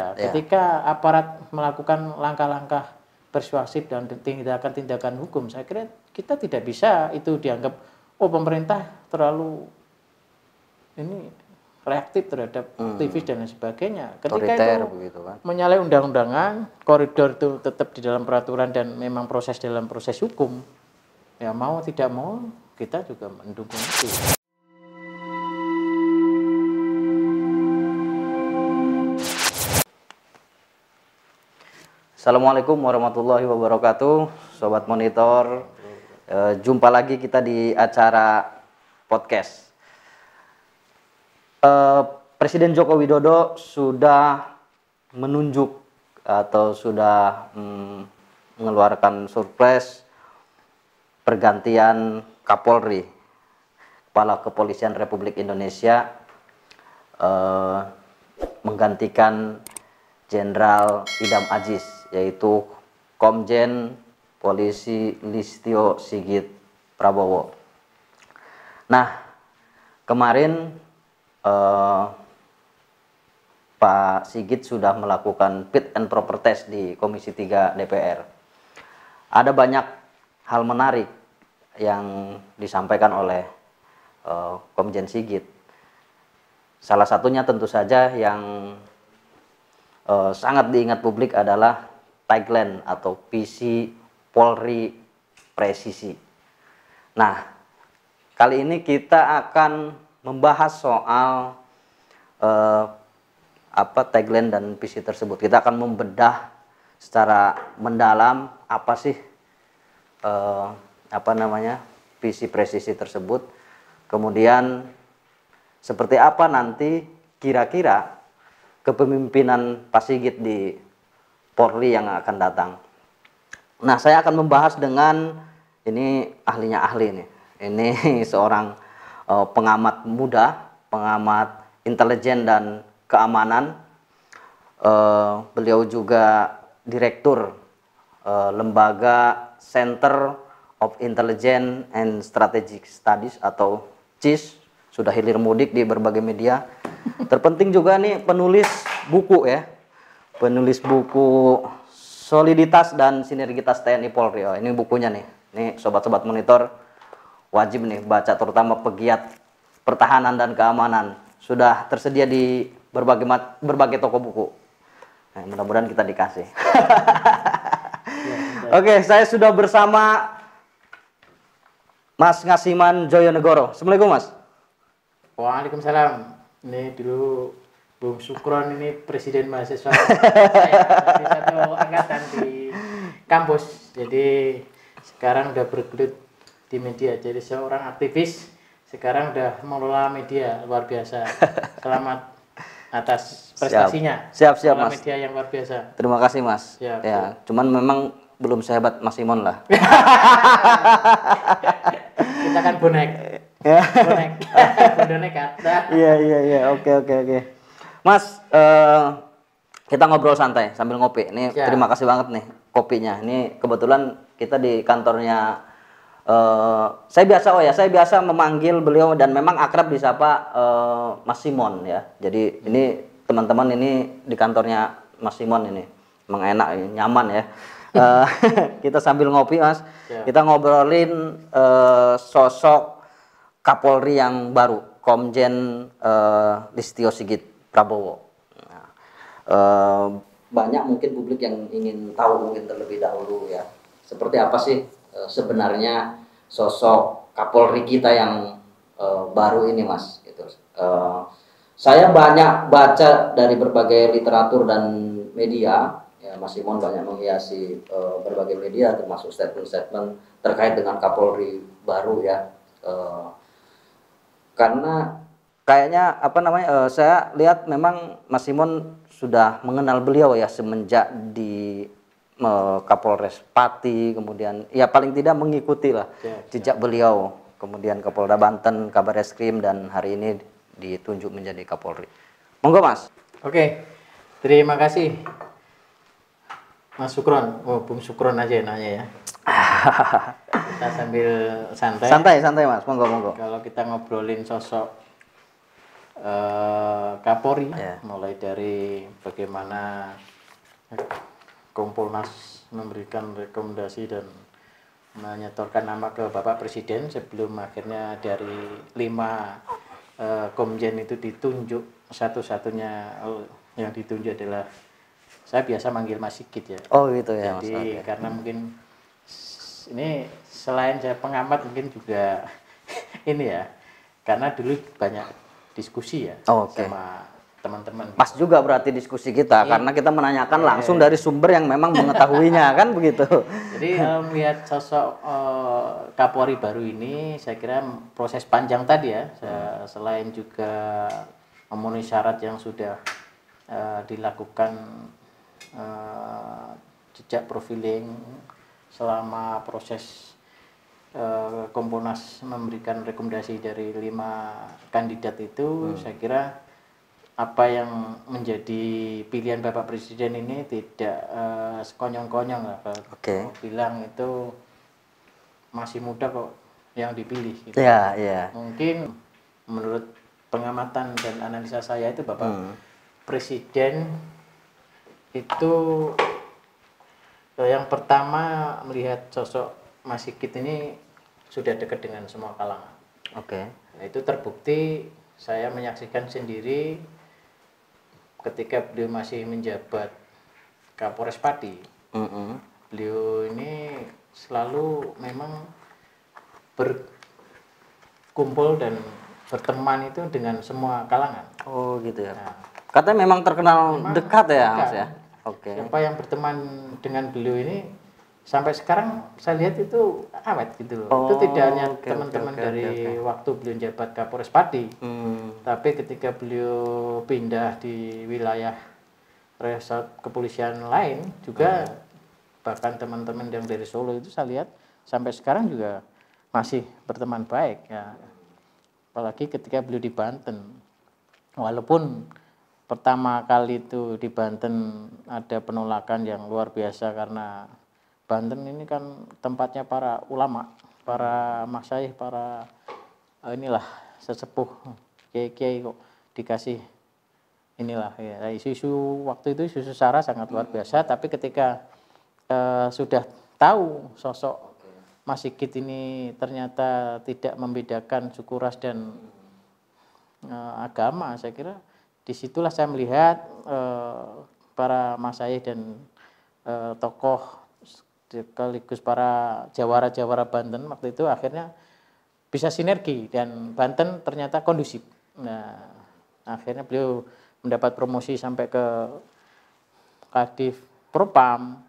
Ya, ketika aparat melakukan langkah-langkah persuasif dan tindakan-tindakan hukum, saya kira kita tidak bisa itu dianggap oh pemerintah terlalu ini reaktif terhadap Hmm. aktivis dan lain sebagainya. Ketika Otoriter itu begitu kan. menyalahi undang-undangan, koridor itu tetap di dalam peraturan dan memang proses dalam proses hukum. Ya mau tidak mau kita juga mendukung itu. Assalamualaikum warahmatullahi wabarakatuh, sobat monitor. Eh, jumpa lagi kita di acara podcast. Eh, Presiden Joko Widodo sudah menunjuk atau sudah mm, mengeluarkan surprise pergantian Kapolri, Kepala Kepolisian Republik Indonesia, eh, menggantikan Jenderal Idam Aziz, yaitu Komjen Polisi Listio Sigit Prabowo. Nah, kemarin eh, Pak Sigit sudah melakukan fit and proper test di Komisi 3 DPR. Ada banyak hal menarik yang disampaikan oleh eh, Komjen Sigit. Salah satunya tentu saja yang eh, sangat diingat publik adalah tagline atau visi Polri presisi. Nah, kali ini kita akan membahas soal eh, apa tagline dan visi tersebut. Kita akan membedah secara mendalam apa sih eh, apa namanya visi presisi tersebut. Kemudian seperti apa nanti kira-kira kepemimpinan Pak Sigit di Polri yang akan datang. Nah, saya akan membahas dengan ini ahlinya ahli nih. Ini seorang eh, pengamat muda, pengamat intelijen dan keamanan. Eh, beliau juga direktur eh, lembaga Center of Intelligence and Strategic Studies atau CIS sudah hilir mudik di berbagai media. Terpenting juga nih penulis buku ya, penulis buku Soliditas dan Sinergitas TNI Polri. Oh, ini bukunya nih. Nih sobat-sobat monitor wajib nih baca terutama pegiat pertahanan dan keamanan. Sudah tersedia di berbagai berbagai toko buku. Nah, mudah-mudahan kita dikasih. Oke, saya sudah bersama Mas Ngasiman Joyonegoro. Assalamualaikum Mas. Waalaikumsalam. Ini dulu Bung Sukron ini presiden mahasiswa saya satu angkatan di kampus. Jadi sekarang udah bergelut di media. Jadi seorang aktivis sekarang udah mengelola media luar biasa. Selamat atas prestasinya. Siap, siap, Mengelola Mas. media yang luar biasa. Terima kasih Mas. Siap, ya, cuman memang belum sehebat Mas Simon lah. Kita kan bonek. Ya. Bonek. bonek kata. Iya iya iya oke oke oke. Mas eh, kita ngobrol santai sambil ngopi. Ini Ya. terima kasih banget nih kopinya. Ini kebetulan kita di kantornya. eh saya biasa oh ya saya biasa memanggil beliau dan memang akrab disapa eh, Mas Simon ya. Jadi ini teman-teman ini di kantornya Mas Simon ini emang enak nyaman ya. Eh, kita sambil ngopi Mas. Ya. Kita ngobrolin eh, sosok Kapolri yang baru, Komjen eh, Listio Sigit Prabowo. Nah, eh, banyak mungkin publik yang ingin tahu mungkin terlebih dahulu ya, seperti apa sih eh, sebenarnya sosok Kapolri kita yang eh, baru ini, Mas. Gitu. Eh, saya banyak baca dari berbagai literatur dan media, ya Mas Simon banyak menghiasi eh, berbagai media, termasuk statement-statement terkait dengan Kapolri baru ya. Eh, karena kayaknya apa namanya eh, saya lihat memang Mas Simon sudah mengenal beliau ya semenjak di eh, Kapolres Pati kemudian ya paling tidak mengikuti lah Ya, jejak beliau kemudian Kapolda Banten Kabar Eskrim dan hari ini ditunjuk menjadi Kapolri monggo Mas Oke, terima kasih Mas Sukron. Oh, Bung Sukron aja nanya ya. kita sambil santai. santai santai Mas monggo monggo Kalau kita ngobrolin sosok eh, Kapolri Ya. mulai dari bagaimana Kompolnas memberikan rekomendasi dan menyetorkan nama ke Bapak Presiden sebelum akhirnya dari lima eh, komjen itu ditunjuk satu-satunya oh, yang ditunjuk adalah saya biasa manggil Mas Sigit ya. Oh gitu ya Mas. Jadi karena mungkin s- ini selain saya pengamat mungkin juga ini ya karena dulu banyak diskusi ya Oh, oke. sama teman-teman. Pas juga berarti diskusi kita karena kita menanyakan langsung dari sumber yang memang mengetahuinya kan begitu. Jadi eh, melihat sosok eh, Kapolri baru ini, saya kira proses panjang tadi ya, se- selain juga memenuhi syarat yang sudah eh, dilakukan eh, jejak profiling selama proses eh, Komponas memberikan rekomendasi dari lima kandidat itu, saya kira apa yang menjadi pilihan Bapak Presiden ini tidak eh, sekonyong-konyong lah. Oke. mau bilang itu masih muda kok yang dipilih. Gitu. Iya, iya. Mungkin menurut pengamatan dan analisa saya itu Bapak Presiden itu eh, yang pertama melihat sosok Mas Sigit ini sudah dekat dengan semua kalangan. Oke. Nah, itu terbukti saya menyaksikan sendiri ketika beliau masih menjabat Kapolres Pati. Mm-mm. Beliau ini selalu memang berkumpul dan berteman itu dengan semua kalangan. Oh gitu ya. Nah, Katanya memang terkenal dekat ya Mas dekat. ya. Oke. Siapa yang berteman dengan beliau ini sampai sekarang saya lihat itu awet gitu loh. itu Oh, tidak hanya teman-teman oke, dari oke. waktu beliau jabat Kapolres Pati, Hmm. tapi ketika beliau pindah di wilayah resort kepolisian lain juga bahkan teman-teman yang dari Solo itu saya lihat sampai sekarang juga masih berteman baik ya apalagi ketika beliau di Banten walaupun pertama kali itu di Banten ada penolakan yang luar biasa karena Banten ini kan tempatnya para ulama para masyaih para eh, inilah sesepuh kiai-kiai kok dikasih inilah ya. Isu-isu waktu itu isu sara sangat luar biasa tapi ketika eh, sudah tahu sosok Mas Sigit ini ternyata tidak membedakan suku ras dan eh, agama saya kira di situlah saya melihat eh, para masyaih dan eh, tokoh sekaligus para jawara-jawara Banten waktu itu akhirnya bisa sinergi dan Banten ternyata kondusif. Nah, akhirnya beliau mendapat promosi sampai ke Kadif Propam,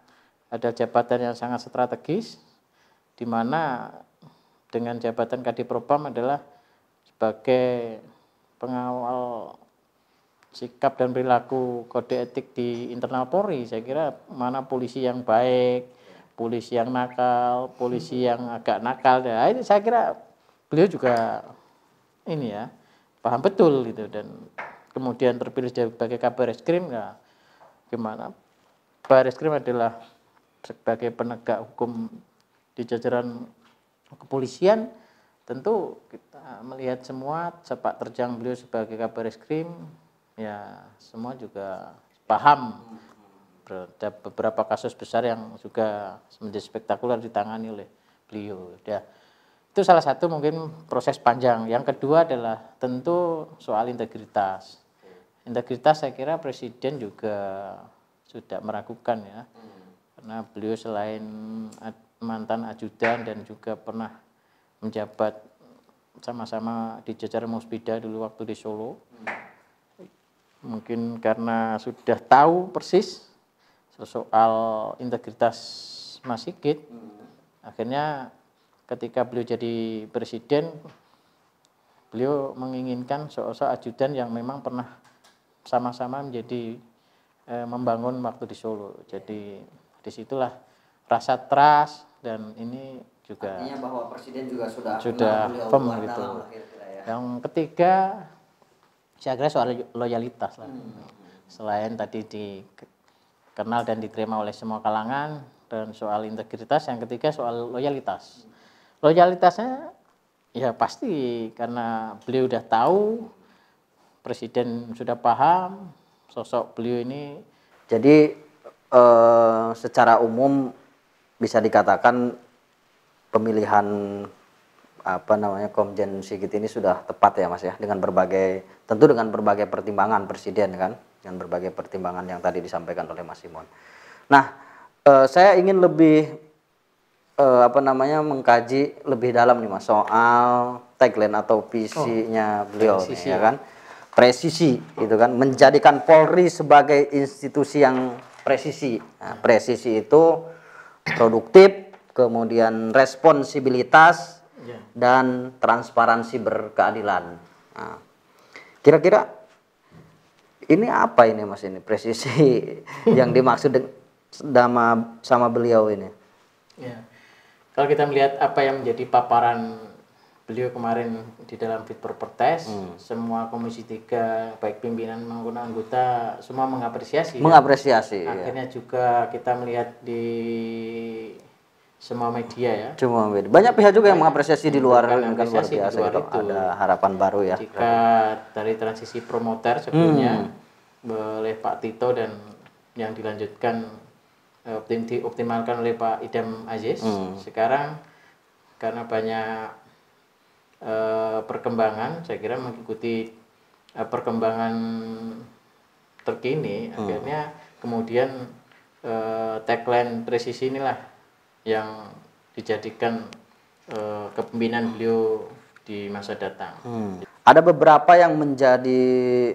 ada jabatan yang sangat strategis di mana dengan jabatan Kadif Propam adalah sebagai pengawal sikap dan perilaku kode etik di internal Polri. Saya kira mana polisi yang baik, polisi yang nakal, polisi yang agak nakal. Nah, ini saya kira beliau juga ini ya paham betul gitu. Dan kemudian terpilih sebagai kabar reskrim ya gimana? Kabar reskrim adalah sebagai penegak hukum di jajaran kepolisian. Tentu kita melihat semua sepak terjang beliau sebagai kabar reskrim ya semua juga paham ada beberapa kasus besar yang juga menjadi spektakuler ditangani oleh beliau. Ya. Itu salah satu mungkin proses panjang. Yang kedua adalah tentu soal integritas. Integritas saya kira presiden juga sudah meragukan ya. Karena beliau selain mantan ajudan dan juga pernah menjabat sama-sama di jajaran Musbida dulu waktu di Solo. Mungkin karena sudah tahu persis soal integritas Mas Sigit akhirnya ketika beliau jadi presiden beliau menginginkan sosok ajudan yang memang pernah sama-sama menjadi eh, membangun waktu di Solo jadi di situlah rasa trust dan ini juga Artinya bahwa presiden juga sudah Sudah firm gitu. ya. yang ketiga saya kira soal loyalitas lah. Selain tadi dikenal dan diterima oleh semua kalangan. Dan soal integritas, yang ketiga soal loyalitas. Loyalitasnya ya pasti karena beliau udah tahu presiden sudah paham sosok beliau ini. Jadi eh, secara umum bisa dikatakan pemilihan apa namanya Komjen Sigit ini sudah tepat ya Mas ya dengan berbagai tentu dengan berbagai pertimbangan presiden kan dengan berbagai pertimbangan yang tadi disampaikan oleh Mas Simon. Nah, eh, saya ingin lebih eh, apa namanya mengkaji lebih dalam nih Mas soal tagline atau visinya beliau nih, ya kan. Presisi itu kan menjadikan Polri sebagai institusi yang presisi. Nah, presisi itu produktif, kemudian responsibilitas Ya. dan transparansi berkeadilan. Nah, kira-kira ini apa ini Mas ini presisi yang dimaksud sama sama beliau ini? Ya. Kalau kita melihat apa yang menjadi paparan beliau kemarin di dalam fit proper test, semua komisi tiga baik pimpinan maupun anggota semua mengapresiasi. Mengapresiasi. ya. Akhirnya juga kita melihat di semua media ya. Cuma beda. banyak pihak juga yang mengapresiasi di luar kan luar di luar gitu. itu. Ada harapan baru ya. Jika dari transisi promoter sebelumnya oleh Pak Tito dan yang dilanjutkan eh, optim dioptimalkan oleh Pak Idam Aziz, sekarang karena banyak eh, perkembangan, saya kira mengikuti eh, perkembangan terkini, akhirnya kemudian eh, tagline presisi inilah yang dijadikan eh, kepemimpinan beliau di masa datang. Hmm. Ada beberapa yang menjadi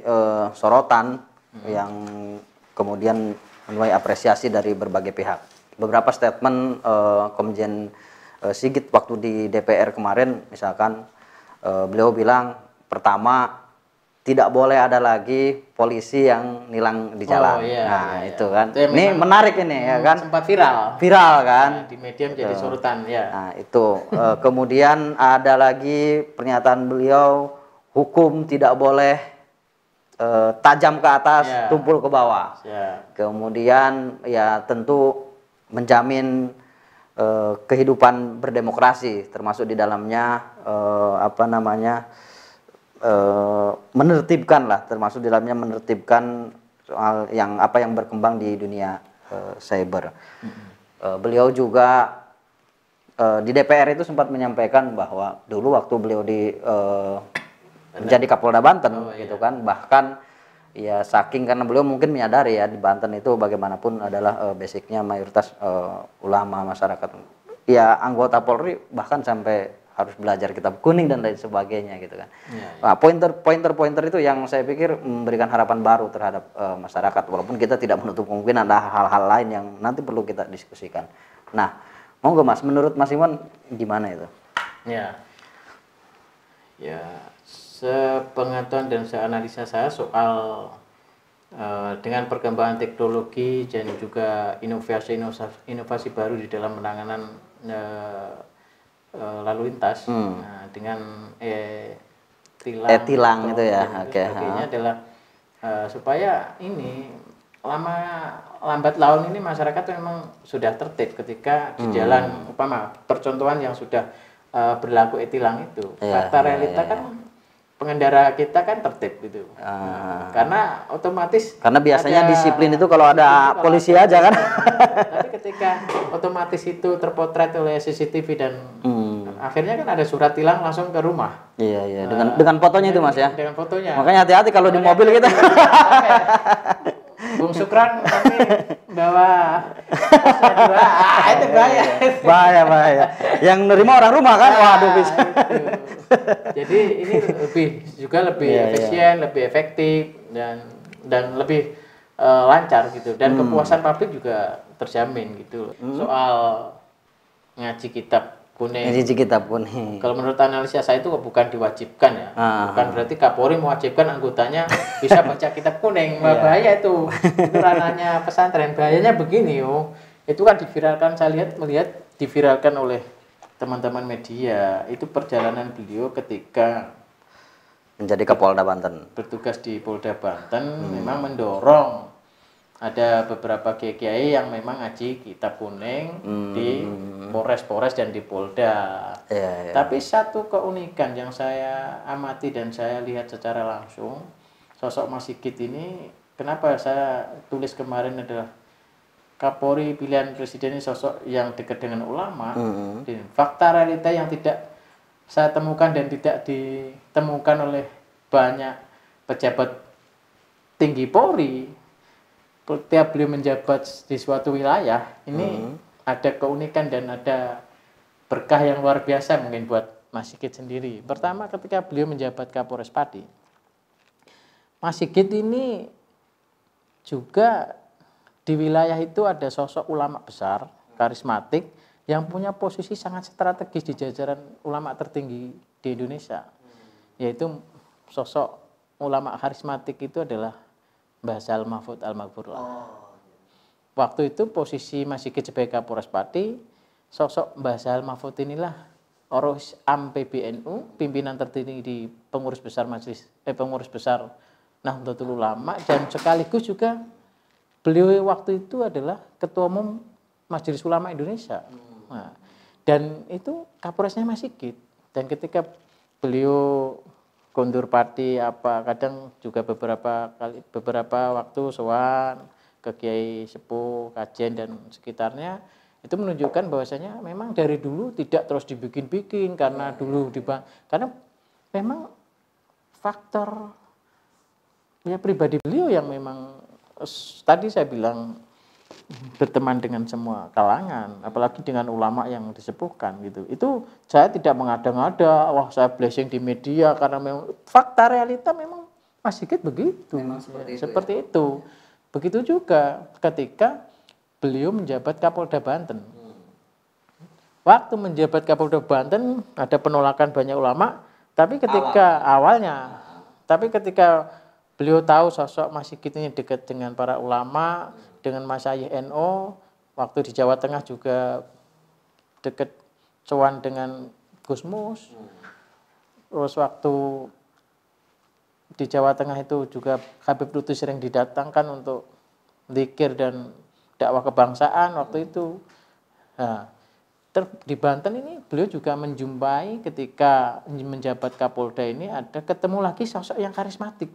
eh, sorotan yang kemudian menuai apresiasi dari berbagai pihak. Beberapa statement eh, Komjen eh, Sigit waktu di DPR kemarin, misalkan eh, beliau bilang pertama tidak boleh ada lagi polisi yang nilang di jalan. iya, nah iya, itu iya. kan. Itu Ini menarik ini ya kan. Sempat viral Viral kan. di media menjadi sorotan ya. Nah, itu. Kemudian ada lagi pernyataan beliau, hukum tidak boleh eh, tajam ke atas, Ya. tumpul ke bawah. Ya. Kemudian ya tentu menjamin eh, kehidupan berdemokrasi, termasuk di dalamnya eh, apa namanya eh, menertibkan lah, termasuk di dalamnya menertibkan soal yang apa yang berkembang di dunia eh, cyber. Eh, beliau juga di DPR itu sempat menyampaikan bahwa dulu waktu beliau di eh, menjadi Kapolda Banten gitu kan bahkan ya saking karena beliau mungkin menyadari ya di Banten itu bagaimanapun adalah eh, basicnya mayoritas eh, ulama masyarakat ya anggota Polri bahkan sampai harus belajar kitab kuning dan lain sebagainya gitu kan. Nah, pointer pointer pointer itu yang saya pikir memberikan harapan baru terhadap eh, masyarakat walaupun kita tidak menutup kemungkinan ada hal-hal lain yang nanti perlu kita diskusikan. Nah, monggo Mas, menurut Mas Iwan gimana itu? Ya. Ya, sepengetahuan dan seanalisa saya soal eh, dengan perkembangan teknologi dan juga inovasi inovasi, inovasi baru di dalam penanganan eh, eh, lalu lintas nah, dengan eh, tilang, Eh, tilang itu ya, oke, sebagainya adalah eh, supaya ini lama lambat laun ini masyarakat memang sudah tertib ketika di jalan upama percontohan yang sudah eh, berlaku e-tilang itu. Iya, fakta iya, realita kan pengendara kita kan tertib gitu Ah. karena otomatis Karena biasanya ada- disiplin itu kalau ada kalau polisi ada- aja kan. tapi ketika otomatis itu terpotret oleh CCTV dan Hmm. akhirnya kan ada surat tilang langsung ke rumah Iya iya dengan dengan fotonya itu Mas ya. dengan fotonya Makanya hati-hati kalau di mobil kita. Bung Sukran tapi bawa dua ah, itu bahaya bahaya bahaya. Yang nerima orang rumah kan. Waduh bisa. Gitu. jadi ini lebih juga lebih Iya, iya. efisien lebih efektif dan dan lebih eh, lancar gitu dan Hmm. kepuasan publik juga terjamin gitu soal ngaji kitab kuning Ini kitab kuning. kalau menurut analisa saya itu bukan diwajibkan ya Ah. bukan berarti Kapolri mewajibkan anggotanya bisa baca kitab kuning Iya. Wah, bahaya itu itu ranahnya pesantren bahayanya begini yo itu kan diviralkan saya lihat melihat diviralkan oleh teman-teman media itu perjalanan beliau ketika Menjadi Kapolda Banten. bertugas di Polda Banten Hmm. memang mendorong ada beberapa kiai yang memang ngaji kitab kuning di Polres-Polres dan di Polda. Hmm. Iya iya. Tapi satu keunikan yang saya amati dan saya lihat secara langsung sosok Mas Sigit ini kenapa saya tulis kemarin adalah Kapolri pilihan presiden ini sosok yang dekat dengan ulama Hmm. dan fakta realita yang tidak saya temukan dan tidak ditemukan oleh banyak pejabat tinggi Polri setiap beliau menjabat di suatu wilayah ini ada keunikan dan ada berkah yang luar biasa mungkin buat Mas Sigit sendiri. Pertama ketika beliau menjabat Kapolres Pati, Mas Sigit ini juga di wilayah itu ada sosok ulama besar, karismatik, yang punya posisi sangat strategis di jajaran ulama tertinggi di Indonesia. Yaitu sosok ulama karismatik itu adalah Mbah Zal Mahfud Al-Maghfurlah. Waktu itu posisi Mas Sigit sebagai Kapolres Pati, sosok Mbah Zal Mahfud inilah Oros Am PBNU, pimpinan tertinggi di pengurus besar majelis eh pengurus besar Nahdlatul Ulama dan sekaligus juga beliau waktu itu adalah ketua umum Majelis Ulama Indonesia. Nah, dan itu Kapolresnya Mas Sigit. Dan ketika beliau kondur pati apa kadang juga beberapa kali beberapa waktu sowan ke Kiai Sepuh, Kajen dan sekitarnya itu menunjukkan bahwasanya memang dari dulu tidak terus dibikin-bikin karena dulu di karena memang faktor ya pribadi beliau yang memang tadi saya bilang berteman dengan semua kalangan apalagi dengan ulama yang disepuhkan gitu. Itu saya tidak mengada-ngada wah saya blessing di media karena memang fakta realita memang Mas Sigit begitu. Memang seperti Ya, itu ya. seperti itu. Begitu juga ketika beliau menjabat Kapolda Banten. Waktu menjabat Kapolda Banten ada penolakan banyak ulama tapi ketika awalnya tapi ketika beliau tahu sosok Mas Sigit ini dekat dengan para ulama dengan Masyayikh NO waktu di Jawa Tengah juga dekat cuan dengan Gus Mus terus waktu di Jawa Tengah itu juga Habib Lutfi sering didatangkan untuk zikir dan dakwah kebangsaan waktu itu. Nah, ter- di Banten ini beliau juga menjumpai ketika menjabat Kapolda ini ada ketemu lagi sosok yang karismatik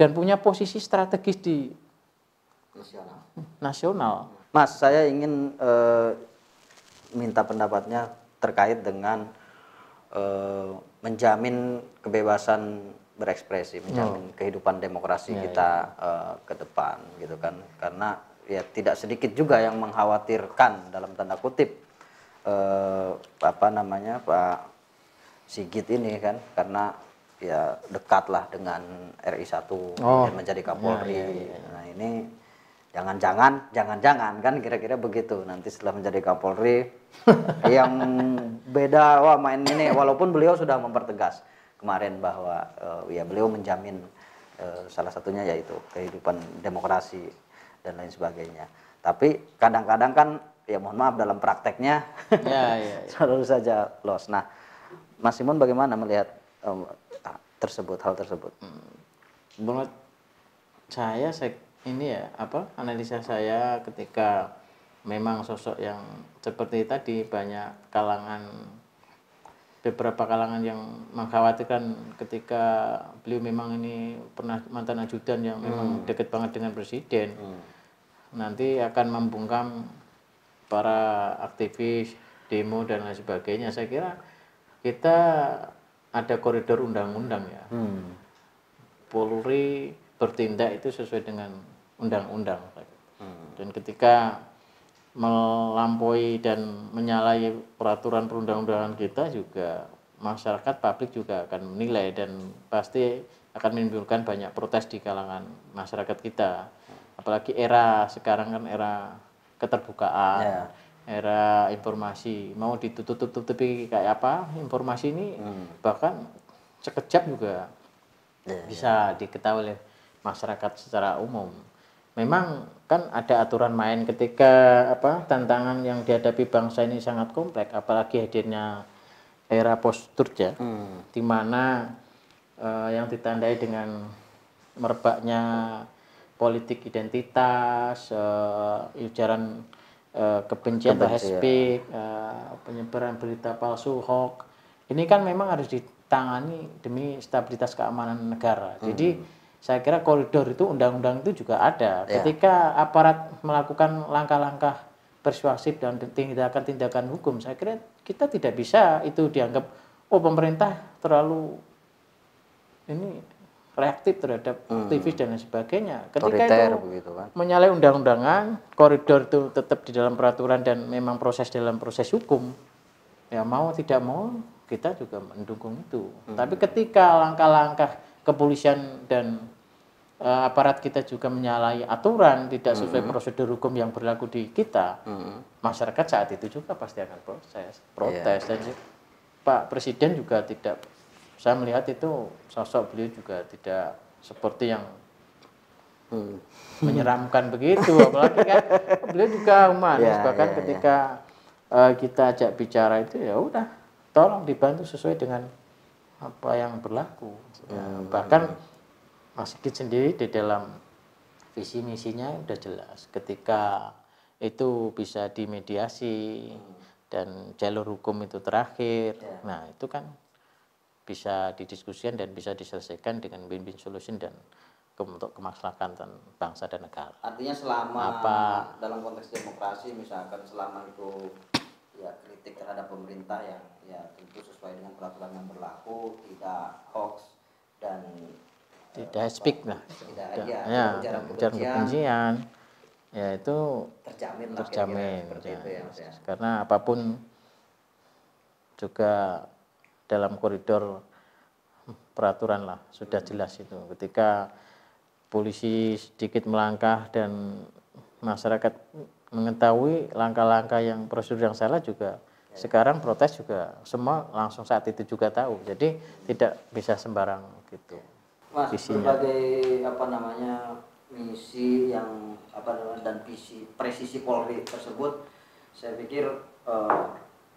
dan punya posisi strategis di nasional. Mas, saya ingin eh, minta pendapatnya terkait dengan eh, menjamin kebebasan berekspresi, menjamin kehidupan demokrasi kita eh, ke depan, gitu kan? Karena ya tidak sedikit juga yang mengkhawatirkan dalam tanda kutip eh, apa namanya Pak Sigit ini kan, karena ya dekatlah dengan RI 1 Oh. dan menjadi Kapolri. Nah ini jangan-jangan, jangan-jangan kan kira-kira begitu. Nanti setelah menjadi Kapolri yang beda, wah main ini. Walaupun beliau sudah mempertegas kemarin bahwa eh, ya beliau menjamin eh, salah satunya yaitu kehidupan demokrasi dan lain sebagainya. Tapi kadang-kadang kan ya mohon maaf dalam prakteknya Ya, ya, ya. selalu saja los. Nah, Mas Simon bagaimana melihat ah, tersebut hal tersebut? menurut saya, saya ini ya apa analisa saya ketika memang sosok yang seperti tadi banyak kalangan beberapa kalangan yang mengkhawatirkan ketika beliau memang ini pernah mantan ajudan yang memang dekat banget dengan presiden. Nanti akan membungkam para aktivis demo dan lain sebagainya. Saya kira kita ada koridor undang-undang ya. Hmm. Polri bertindak itu sesuai dengan undang-undang. Dan ketika melampaui dan menyalahi peraturan perundang-undangan kita juga masyarakat publik juga akan menilai dan pasti akan menimbulkan banyak protes di kalangan masyarakat kita. Apalagi era sekarang kan era keterbukaan, Ya. era informasi. Mau ditutup-tutupi kayak apa informasi ini bahkan sekejap juga Ya, bisa diketahui oleh masyarakat secara umum. Memang kan ada aturan main ketika apa tantangan yang dihadapi bangsa ini sangat kompleks, apalagi hadirnya era post truth ya, Hmm. di mana eh, yang ditandai dengan merebaknya politik identitas, eh, ujaran eh, kebencian atau hate eh, penyebaran berita palsu, hoax. Ini kan memang harus ditangani demi stabilitas keamanan negara. Jadi saya kira koridor itu undang-undang itu juga ada. Ya. Ketika aparat melakukan langkah-langkah persuasif dan tindakan-tindakan hukum, saya kira kita tidak bisa itu dianggap oh pemerintah terlalu ini reaktif terhadap aktivis dan lain sebagainya. Ketika Otoriter itu begitu kan. menyalahi undang-undangan, koridor itu tetap di dalam peraturan dan memang proses dalam proses hukum. Ya mau tidak mau kita juga mendukung itu. Tapi ketika langkah-langkah kepolisian dan eh, aparat kita juga menyalahi aturan, tidak sesuai prosedur hukum yang berlaku di kita, masyarakat saat itu juga pasti akan proses, protes. Dan ju- Pak Presiden juga tidak saya melihat itu sosok beliau juga tidak seperti yang Hmm. menyeramkan begitu apalagi kan beliau juga humanis. Ya, bahkan ya, ketika eh, kita ajak bicara itu ya udah tolong dibantu sesuai dengan apa yang berlaku Hmm. bahkan Mas Sigit sendiri di dalam visi misinya udah jelas ketika itu bisa dimediasi dan jalur hukum itu terakhir nah itu kan bisa didiskusikan dan bisa diselesaikan dengan win-win solution dan untuk kemaslahatan bangsa dan negara. Artinya selama Apa? dalam konteks demokrasi misalkan selama itu ya kritik terhadap pemerintah yang ya tentu sesuai dengan peraturan yang berlaku, tidak hoax dan Tidak speak lah. tidak ya, ya, ujaran kebencian. Ya itu terjamin lah terjamin. seperti ya. itu ya ya. Karena apa pun juga dalam koridor peraturan lah sudah jelas itu. Ketika polisi sedikit melangkah dan masyarakat mengetahui langkah-langkah yang prosedur yang salah juga sekarang protes juga semua langsung saat itu juga tahu. Jadi tidak bisa sembarang gitu. Mas, Visinya. berbagai apa namanya misi yang apa namanya dan visi presisi Polri tersebut, saya pikir eh,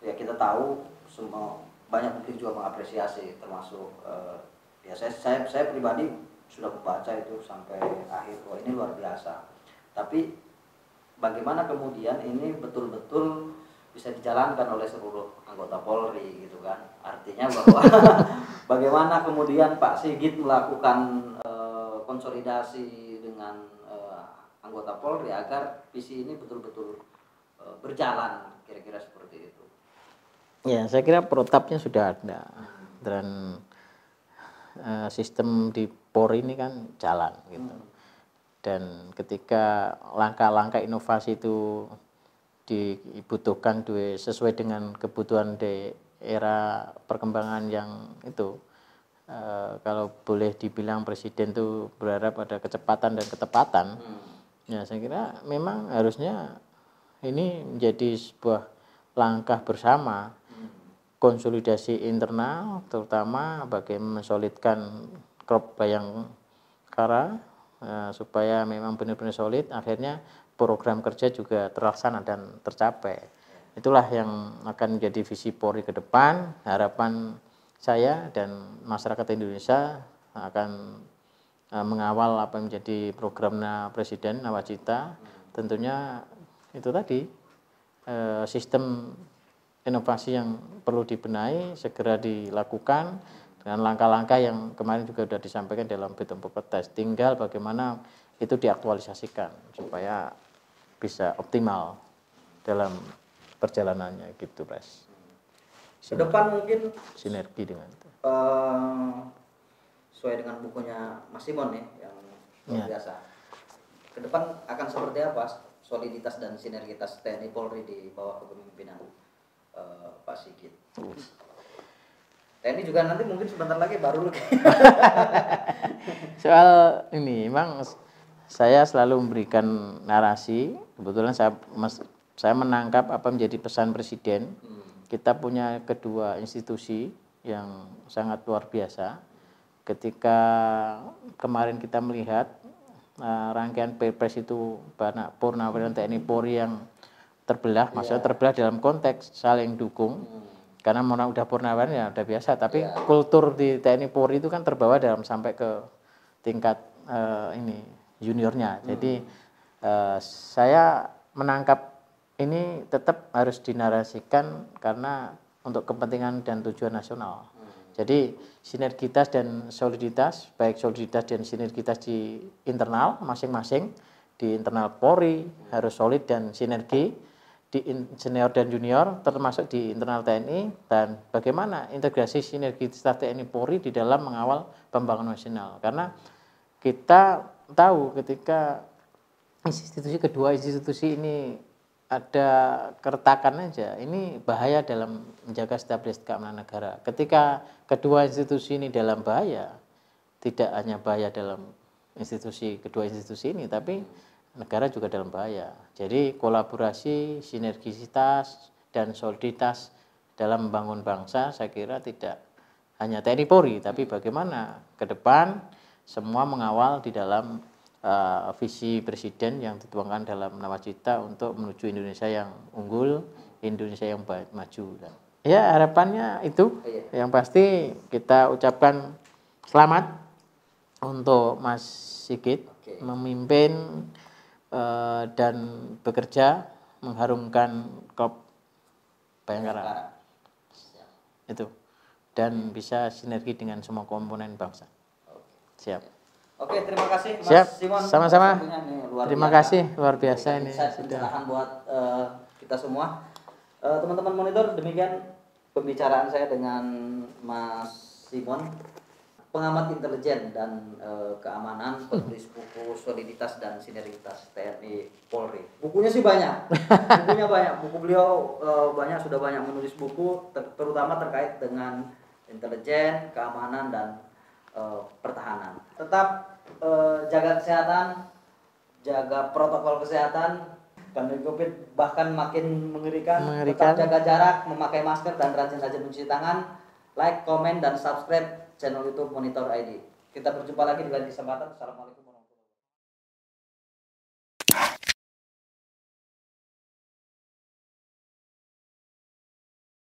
ya kita tahu semua banyak mungkin juga mengapresiasi termasuk eh, ya saya, saya saya pribadi sudah membaca itu sampai akhir wah ini luar biasa. Tapi bagaimana kemudian ini betul-betul bisa dijalankan oleh seluruh anggota Polri gitu kan. Artinya bahwa bagaimana kemudian Pak Sigit melakukan eh, konsolidasi dengan eh, anggota Polri agar visi ini betul-betul eh, berjalan kira-kira seperti itu? Ya, saya kira protapnya sudah ada. Dan eh, sistem di Polri ini kan jalan gitu. Dan ketika langkah-langkah inovasi itu dibutuhkan duwe- sesuai dengan kebutuhan di era perkembangan yang itu. Eh, kalau boleh dibilang presiden itu berharap ada kecepatan dan ketepatan ya saya kira memang harusnya ini menjadi sebuah langkah bersama konsolidasi internal terutama bagaimana mensolidkan crop bayangkara eh, supaya memang benar-benar solid. Akhirnya program kerja juga terlaksana dan tercapai. Itulah yang akan menjadi visi Polri ke depan. Harapan saya dan masyarakat Indonesia akan eh, mengawal apa yang menjadi programnya Presiden Nawacita. Tentunya itu tadi eh, sistem inovasi yang perlu dibenahi segera dilakukan. Dengan langkah-langkah yang kemarin juga sudah disampaikan dalam fit and. Tinggal bagaimana itu diaktualisasikan supaya bisa optimal dalam perjalanannya gitu, Pres. ke depan mungkin Sinergi dengan itu. eh, sesuai dengan bukunya Mas Simon ya yang luar Ya. biasa ke depan akan seperti apa soliditas dan sinergitas TNI Polri di bawah kepemimpinan eh, Pak Sigit TNI juga nanti mungkin sebentar lagi baru Soal ini memang saya selalu memberikan narasi. Kebetulan saya saya menangkap apa menjadi pesan presiden. Kita punya kedua institusi yang sangat luar biasa. Ketika kemarin kita melihat eh, rangkaian Perpres itu banyak Purnawiran TNI Polri yang terbelah, maksudnya terbelah dalam konteks saling dukung. Karena mau udah purnawan ya udah biasa, tapi kultur di TNI Polri itu kan terbawa dalam sampai ke tingkat eh, ini juniornya. Jadi eh, saya menangkap ini tetap harus dinarasikan karena untuk kepentingan dan tujuan nasional. Jadi sinergitas dan soliditas, baik soliditas dan sinergitas di internal masing-masing, di internal Polri harus solid dan sinergi, di senior dan junior termasuk di internal TNI dan bagaimana integrasi sinergitas TNI Polri di dalam mengawal pembangunan nasional. Karena kita tahu ketika institusi kedua institusi ini ada keretakan aja, ini bahaya dalam menjaga stabilitas keamanan negara. Ketika kedua institusi ini dalam bahaya, tidak hanya bahaya dalam institusi kedua institusi ini, tapi negara juga dalam bahaya. Jadi kolaborasi, sinergisitas, dan soliditas dalam membangun bangsa saya kira tidak hanya TNI Polri, tapi bagaimana ke depan semua mengawal di dalam uh, visi presiden yang dituangkan dalam nawacita untuk menuju Indonesia yang unggul, Indonesia yang maju. Dan ya harapannya itu, iya. yang pasti kita ucapkan selamat untuk Mas Sigit okay. memimpin uh, dan bekerja mengharumkan klub Bayangkara. Itu dan bisa sinergi dengan semua komponen bangsa. Siap. Oke, terima kasih Mas Siap. Simon. Sama-sama. Terima biasa. kasih, luar biasa ini. Sudah buat uh, kita semua. Uh, teman-teman monitor, demikian pembicaraan saya dengan Mas Simon, pengamat intelijen dan uh, keamanan, penulis buku soliditas dan sinergitas TNI Polri. Bukunya sih banyak, bukunya banyak. Buku beliau uh, banyak sudah banyak menulis buku, ter terutama terkait dengan intelijen, keamanan dan uh, pertahanan. Tetap uh, jaga kesehatan, jaga protokol kesehatan. Pandemi Covid bahkan makin mengerikan. mengerikan. Tetap jaga jarak, memakai masker dan rajin-rajin mencuci tangan. Like, komen, dan subscribe channel YouTube Monitor ID. Kita berjumpa lagi di lain kesempatan. Assalamualaikum.